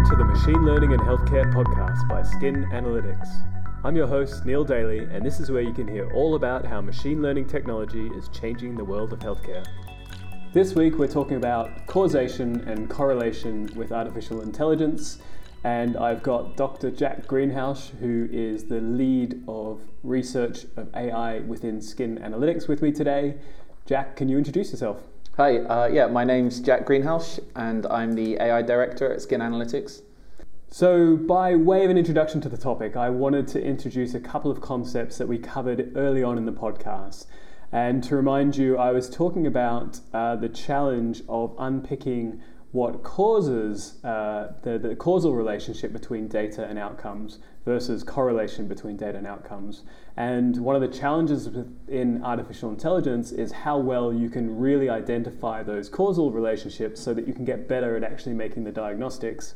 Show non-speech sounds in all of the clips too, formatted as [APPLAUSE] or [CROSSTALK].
Welcome to the Machine Learning and Healthcare podcast by Skin Analytics. I'm your host, Neil Daly, and this is where you can hear all about how machine learning technology is changing the world of healthcare. This week, we're talking about causation and correlation with artificial intelligence, and I've got Dr. Jack Greenhalgh, who is the lead of research of AI within Skin Analytics, with me today. Jack, can you introduce yourself? Hi, uh, yeah, my name's Jack Greenhalgh, and I'm the AI director at Skin Analytics. So, by way of an introduction to the topic, I wanted to introduce a couple of concepts that we covered early on in the podcast. And to remind you, I was talking about uh, the challenge of unpicking what causes uh, the, the causal relationship between data and outcomes versus correlation between data and outcomes. And one of the challenges in artificial intelligence is how well you can really identify those causal relationships so that you can get better at actually making the diagnostics.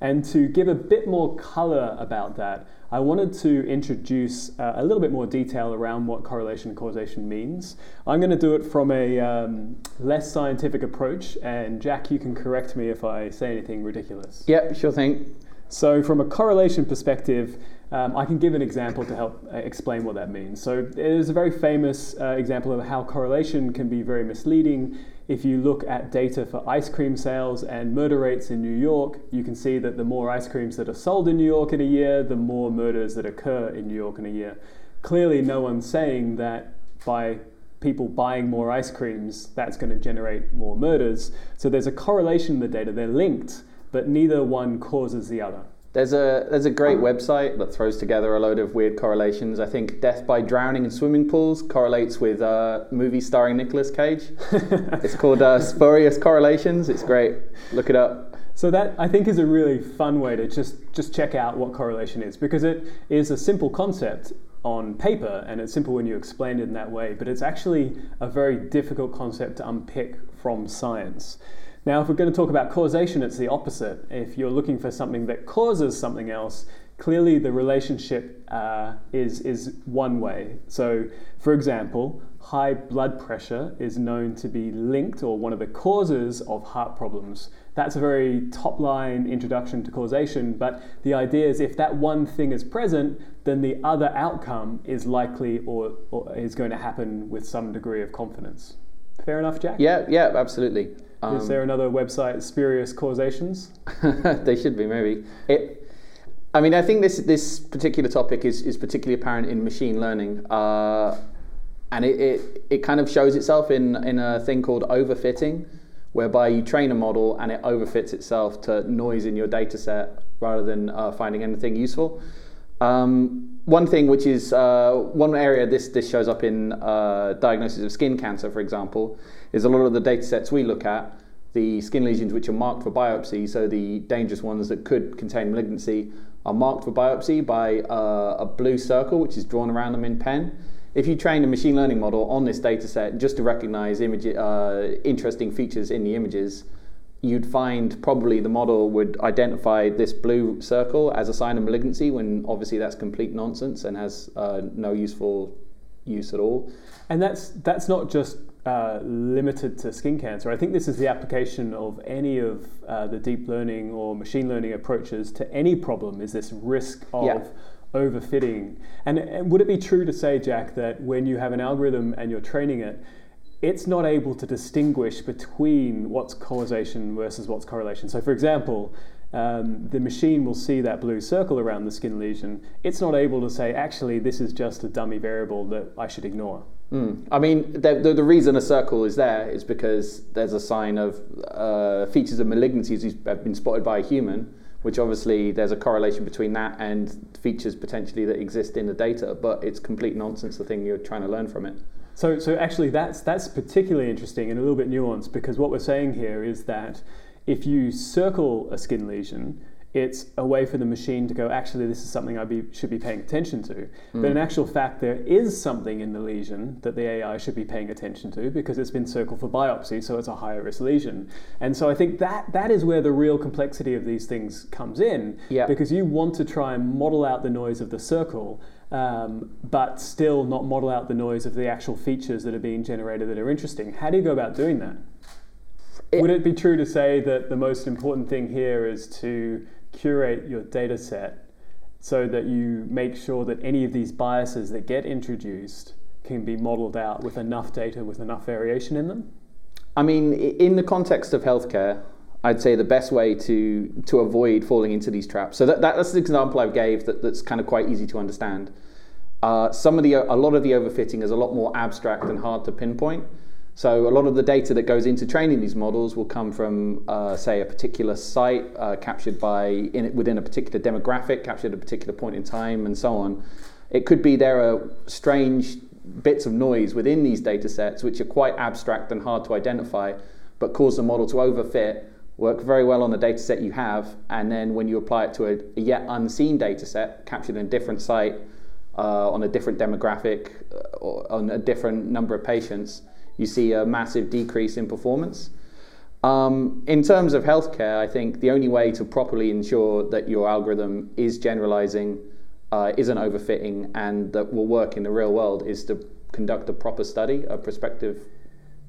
And to give a bit more color about that, I wanted to introduce uh, a little bit more detail around what correlation and causation means. I'm going to do it from a um, less scientific approach, and Jack, you can correct me if I say anything ridiculous. Yep, sure thing. So, from a correlation perspective, um, I can give an example to help uh, explain what that means. So, there's a very famous uh, example of how correlation can be very misleading. If you look at data for ice cream sales and murder rates in New York, you can see that the more ice creams that are sold in New York in a year, the more murders that occur in New York in a year. Clearly, no one's saying that by people buying more ice creams, that's going to generate more murders. So, there's a correlation in the data, they're linked but neither one causes the other. There's a there's a great website that throws together a load of weird correlations. I think death by drowning in swimming pools correlates with a movie starring Nicolas Cage. [LAUGHS] it's called uh, Spurious Correlations. It's great. Look it up. So that I think is a really fun way to just just check out what correlation is because it is a simple concept on paper and it's simple when you explain it in that way, but it's actually a very difficult concept to unpick from science. Now, if we're going to talk about causation, it's the opposite. If you're looking for something that causes something else, clearly the relationship uh, is, is one way. So, for example, high blood pressure is known to be linked or one of the causes of heart problems. That's a very top line introduction to causation, but the idea is if that one thing is present, then the other outcome is likely or, or is going to happen with some degree of confidence. Fair enough, Jack? Yeah, yeah, absolutely. Um, Is there another website, Spurious Causations? [LAUGHS] they should be, maybe. It, I mean, I think this this particular topic is, is particularly apparent in machine learning, uh, and it, it, it kind of shows itself in, in a thing called overfitting, whereby you train a model and it overfits itself to noise in your data set rather than uh, finding anything useful. Um, one thing which is uh, one area this, this shows up in uh, diagnosis of skin cancer, for example, is a lot of the data sets we look at, the skin lesions which are marked for biopsy, so the dangerous ones that could contain malignancy, are marked for biopsy by uh, a blue circle which is drawn around them in pen. If you train a machine learning model on this data set just to recognize image, uh, interesting features in the images, you'd find probably the model would identify this blue circle as a sign of malignancy when obviously that's complete nonsense and has uh, no useful use at all. And that's that's not just uh, limited to skin cancer. I think this is the application of any of uh, the deep learning or machine learning approaches to any problem. Is this risk of yeah. overfitting? And, and would it be true to say, Jack, that when you have an algorithm and you're training it, it's not able to distinguish between what's causation versus what's correlation. So, for example, um, the machine will see that blue circle around the skin lesion. It's not able to say, actually, this is just a dummy variable that I should ignore. Mm. I mean, the, the, the, reason a circle is there is because there's a sign of uh, features of malignancies have been spotted by a human, which obviously there's a correlation between that and features potentially that exist in the data, but it's complete nonsense, the thing you're trying to learn from it. So, so actually, that's that's particularly interesting and a little bit nuanced because what we're saying here is that if you circle a skin lesion, it's a way for the machine to go, actually, this is something I be, should be paying attention to. Mm. But in actual fact, there is something in the lesion that the AI should be paying attention to because it's been circled for biopsy, so it's a higher risk lesion. And so I think that that is where the real complexity of these things comes in, yeah. because you want to try and model out the noise of the circle. Um, but still not model out the noise of the actual features that are being generated that are interesting. How do you go about doing that? It, Would it be true to say that the most important thing here is to curate your data set so that you make sure that any of these biases that get introduced can be modeled out with enough data with enough variation in them? I mean, in the context of healthcare, I'd say the best way to to avoid falling into these traps. So that, that's the example I gave that, that's kind of quite easy to understand. Uh, some of the a lot of the overfitting is a lot more abstract and hard to pinpoint. So a lot of the data that goes into training these models will come from, uh, say, a particular site uh, captured by in, within a particular demographic, captured at a particular point in time, and so on. It could be there are strange bits of noise within these data sets which are quite abstract and hard to identify, but cause the model to overfit, work very well on the data set you have, and then when you apply it to a, a yet unseen data set captured in a different site, uh, on a different demographic, uh, or on a different number of patients, you see a massive decrease in performance. Um, in terms of healthcare, I think the only way to properly ensure that your algorithm is generalizing, uh, isn't overfitting, and that will work in the real world is to conduct a proper study, a prospective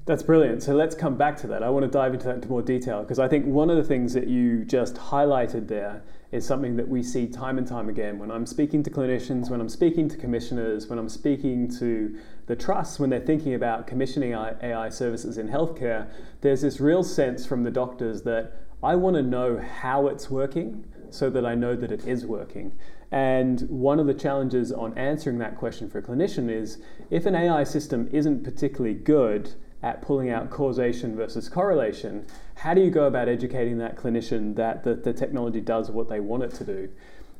that's brilliant. So let's come back to that. I want to dive into that into more detail because I think one of the things that you just highlighted there is something that we see time and time again when I'm speaking to clinicians, when I'm speaking to commissioners, when I'm speaking to the trusts when they're thinking about commissioning AI services in healthcare. There's this real sense from the doctors that I want to know how it's working so that I know that it is working. And one of the challenges on answering that question for a clinician is if an AI system isn't particularly good, at pulling out causation versus correlation, how do you go about educating that clinician that the, the technology does what they want it to do?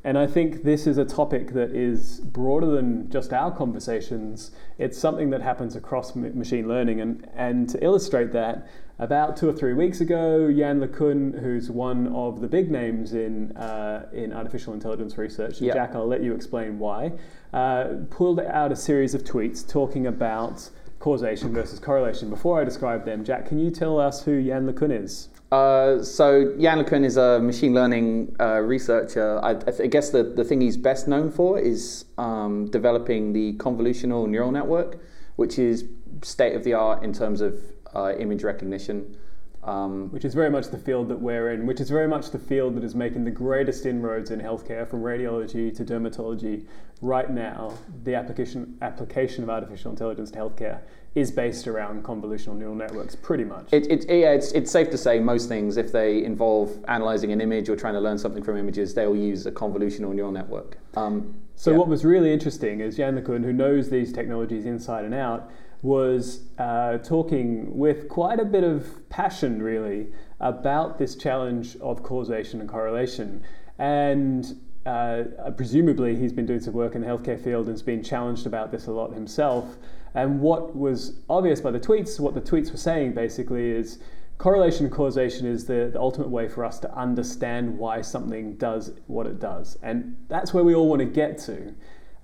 And I think this is a topic that is broader than just our conversations. It's something that happens across m- machine learning. And, and to illustrate that, about two or three weeks ago, Yann LeCun, who's one of the big names in, uh, in artificial intelligence research, yep. Jack, I'll let you explain why, uh, pulled out a series of tweets talking about causation versus correlation. Before I describe them, Jack, can you tell us who Yann LeCun is? Uh, so Yann LeCun is a machine learning uh, researcher. I, I, guess the, the thing he's best known for is um, developing the convolutional neural network, which is state of the art in terms of uh, image recognition. Um, which is very much the field that we're in, which is very much the field that is making the greatest inroads in healthcare, from radiology to dermatology. Right now, the application application of artificial intelligence to healthcare is based around convolutional neural networks, pretty much. It, it, yeah, it's, it's safe to say most things, if they involve analyzing an image or trying to learn something from images, they'll use a convolutional neural network. Um, so, yeah. what was really interesting is Yann LeCun, who knows these technologies inside and out, was uh, talking with quite a bit of passion, really, about this challenge of causation and correlation. And uh, presumably, he's been doing some work in the healthcare field and has been challenged about this a lot himself. And what was obvious by the tweets, what the tweets were saying basically is correlation and causation is the, the ultimate way for us to understand why something does what it does. And that's where we all want to get to.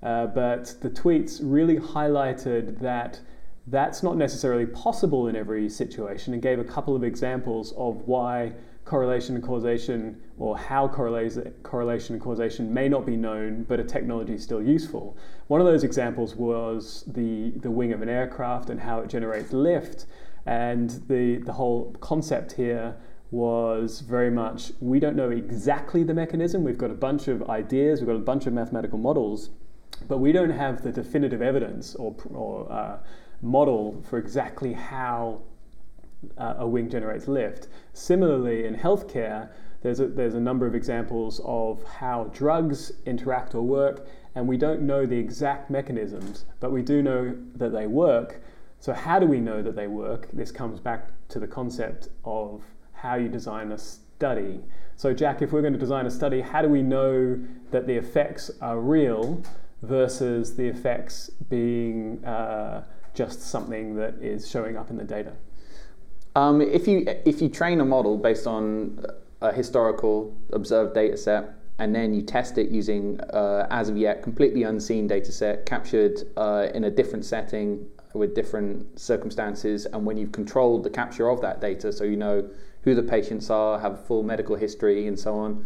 Uh, but the tweets really highlighted that that's not necessarily possible in every situation and gave a couple of examples of why correlation and causation or how correlation and causation may not be known but a technology is still useful. One of those examples was the, the wing of an aircraft and how it generates lift and the, the whole concept here was very much we don't know exactly the mechanism. We've got a bunch of ideas, we've got a bunch of mathematical models, but we don't have the definitive evidence or, or uh, model for exactly how uh, a wing generates lift. Similarly, in healthcare, there's a, there's a number of examples of how drugs interact or work, and we don't know the exact mechanisms, but we do know that they work. So, how do we know that they work? This comes back to the concept of how you design a study. So, Jack, if we're going to design a study, how do we know that the effects are real versus the effects being uh, just something that is showing up in the data? Um, if you if you train a model based on a historical observed data set and then you test it using uh, as of yet completely unseen data set captured uh, in a different setting with different circumstances and when you've controlled the capture of that data so you know who the patients are have a full medical history and so on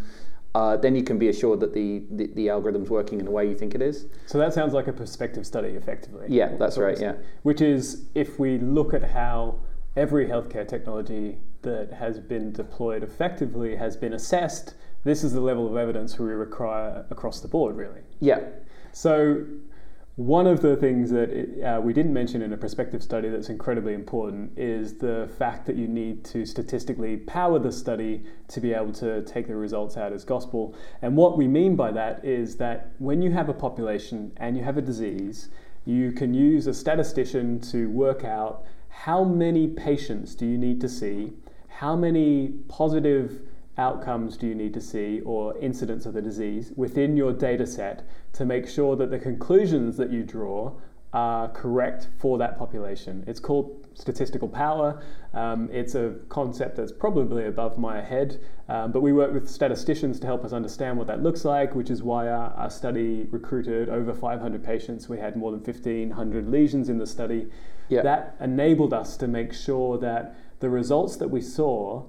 uh, then you can be assured that the, the, the, algorithm's working in the way you think it is. So that sounds like a prospective study, effectively. Yeah, that's right, yeah. Which is, if we look at how every healthcare technology that has been deployed effectively has been assessed. This is the level of evidence we require across the board, really. Yeah. So, one of the things that it, uh, we didn't mention in a prospective study that's incredibly important is the fact that you need to statistically power the study to be able to take the results out as gospel. And what we mean by that is that when you have a population and you have a disease, you can use a statistician to work out how many patients do you need to see, how many positive outcomes do you need to see or incidence of the disease within your data set to make sure that the conclusions that you draw are correct for that population. It's called statistical power. Um, it's a concept that's probably above my head, um, but we work with statisticians to help us understand what that looks like, which is why our, our study recruited over 500 patients. We had more than 1,500 lesions in the study. Yeah. That enabled us to make sure that the results that we saw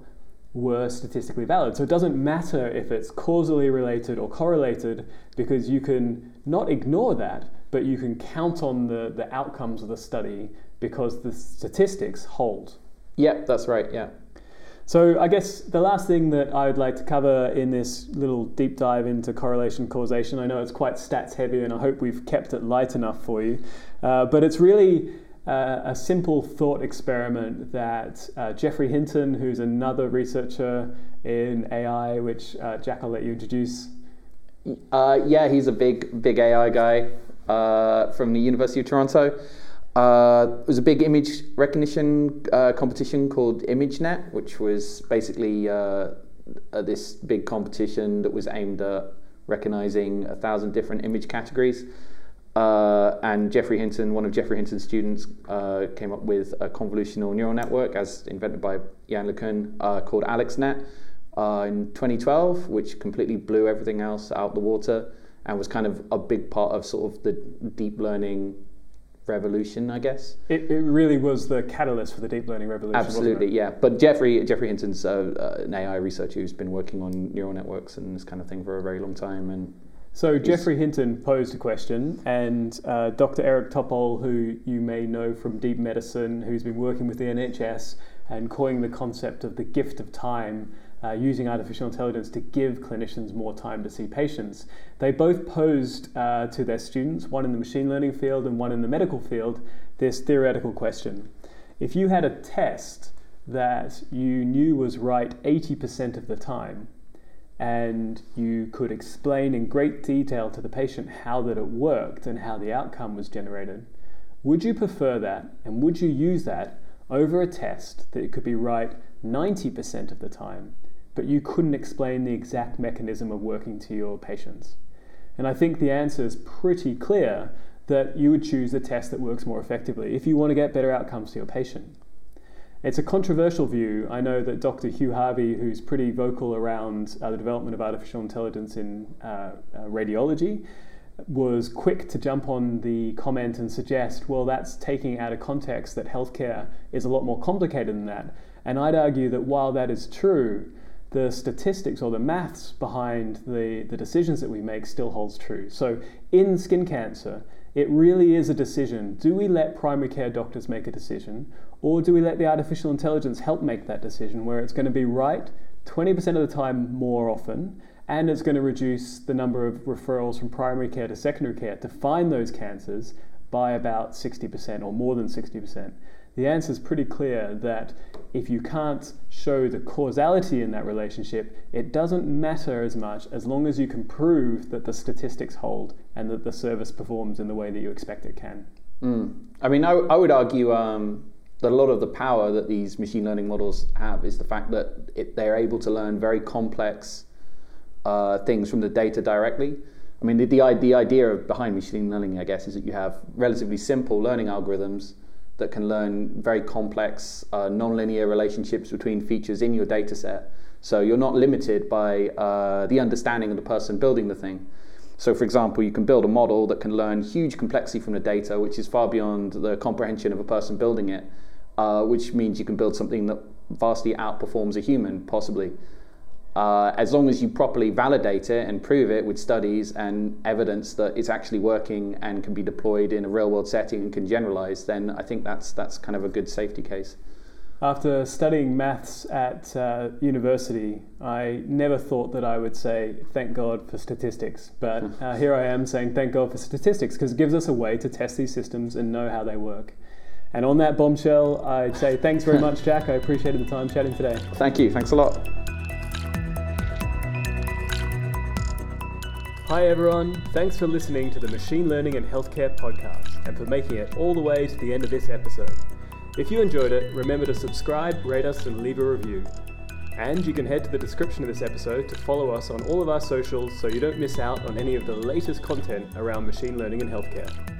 were statistically valid. So it doesn't matter if it's causally related or correlated because you can not ignore that, but you can count on the, the outcomes of the study because the statistics hold. Yeah, that's right, yeah. So I guess the last thing that I would like to cover in this little deep dive into correlation causation, I know it's quite stats heavy and I hope we've kept it light enough for you, uh, but it's really uh, a simple thought experiment that uh, Geoffrey Hinton, who's another researcher in AI, which uh, Jack, I'll let you introduce. Uh, yeah, he's a big, big AI guy uh, from the University of Toronto. Uh, it was a big image recognition competition called ImageNet, which was basically this big competition that was aimed at recognizing a thousand different image categories. Uh, and Geoffrey Hinton, one of Geoffrey Hinton's students, uh, came up with a convolutional neural network as invented by Yann LeCun uh, called AlexNet uh, in 2012, which completely blew everything else out the water and was kind of a big part of sort of the deep learning revolution, I guess. It, it really was the catalyst for the deep learning revolution. Absolutely, yeah. But Geoffrey Geoffrey Hinton's uh, uh, an AI researcher who's been working on neural networks and this kind of thing for a very long time and so Geoffrey Hinton posed a question, and uh, Dr. Eric Topol, who you may know from Deep Medicine, who's been working with the NHS and coining the concept of the gift of time, uh, using artificial intelligence to give clinicians more time to see patients. They both posed uh, to their students, one in the machine learning field and one in the medical field, this theoretical question. If you had a test that you knew was right 80% of the time, and you could explain in great detail to the patient how that it worked and how the outcome was generated, would you prefer that and would you use that over a test that it could be right 90% of the time, but you couldn't explain the exact mechanism of working to your patients? And I think the answer is pretty clear that you would choose the test that works more effectively if you want to get better outcomes to your patient. It's a controversial view. I know that Dr. Hugh Harvey, who's pretty vocal around uh, the development of artificial intelligence in uh, uh, radiology, was quick to jump on the comment and suggest, well, that's taking out of context that healthcare is a lot more complicated than that. And I'd argue that while that is true, the statistics or the maths behind the, the decisions that we make still holds true. So in skin cancer, it really is a decision. Do we let primary care doctors make a decision, or do we let the artificial intelligence help make that decision where it's going to be right 20% of the time more often, and it's going to reduce the number of referrals from primary care to secondary care to find those cancers by about 60% or more than 60%? The answer is pretty clear that if you can't show the causality in that relationship, it doesn't matter as much as long as you can prove that the statistics hold and that the service performs in the way that you expect it can. Mm. I mean, I, I would argue um, a lot of the power that these machine learning models have is the fact that it, they're able to learn very complex uh, things from the data directly. I mean, the, the, the idea behind machine learning, I guess, is that you have relatively simple learning algorithms that can learn very complex uh, nonlinear relationships between features in your data set. So you're not limited by uh, the understanding of the person building the thing. So, for example, you can build a model that can learn huge complexity from the data, which is far beyond the comprehension of a person building it, uh, which means you can build something that vastly outperforms a human, possibly. Uh, as long as you properly validate it and prove it with studies and evidence that it's actually working and can be deployed in a real world setting and can generalize, then I think that's that's kind of a good safety case. After studying maths at uh, university, I never thought that I would say thank God for statistics. But [LAUGHS] uh, here I am saying thank God for statistics because it gives us a way to test these systems and know how they work. And on that bombshell, I'd say thanks very much, Jack. I appreciated the time chatting today. Thank you. Thanks a lot. Hi, everyone. Thanks for listening to the Machine Learning and Healthcare podcast and for making it all the way to the end of this episode. If you enjoyed it, remember to subscribe, rate us, and leave a review. And you can head to the description of this episode to follow us on all of our socials so you don't miss out on any of the latest content around machine learning and healthcare.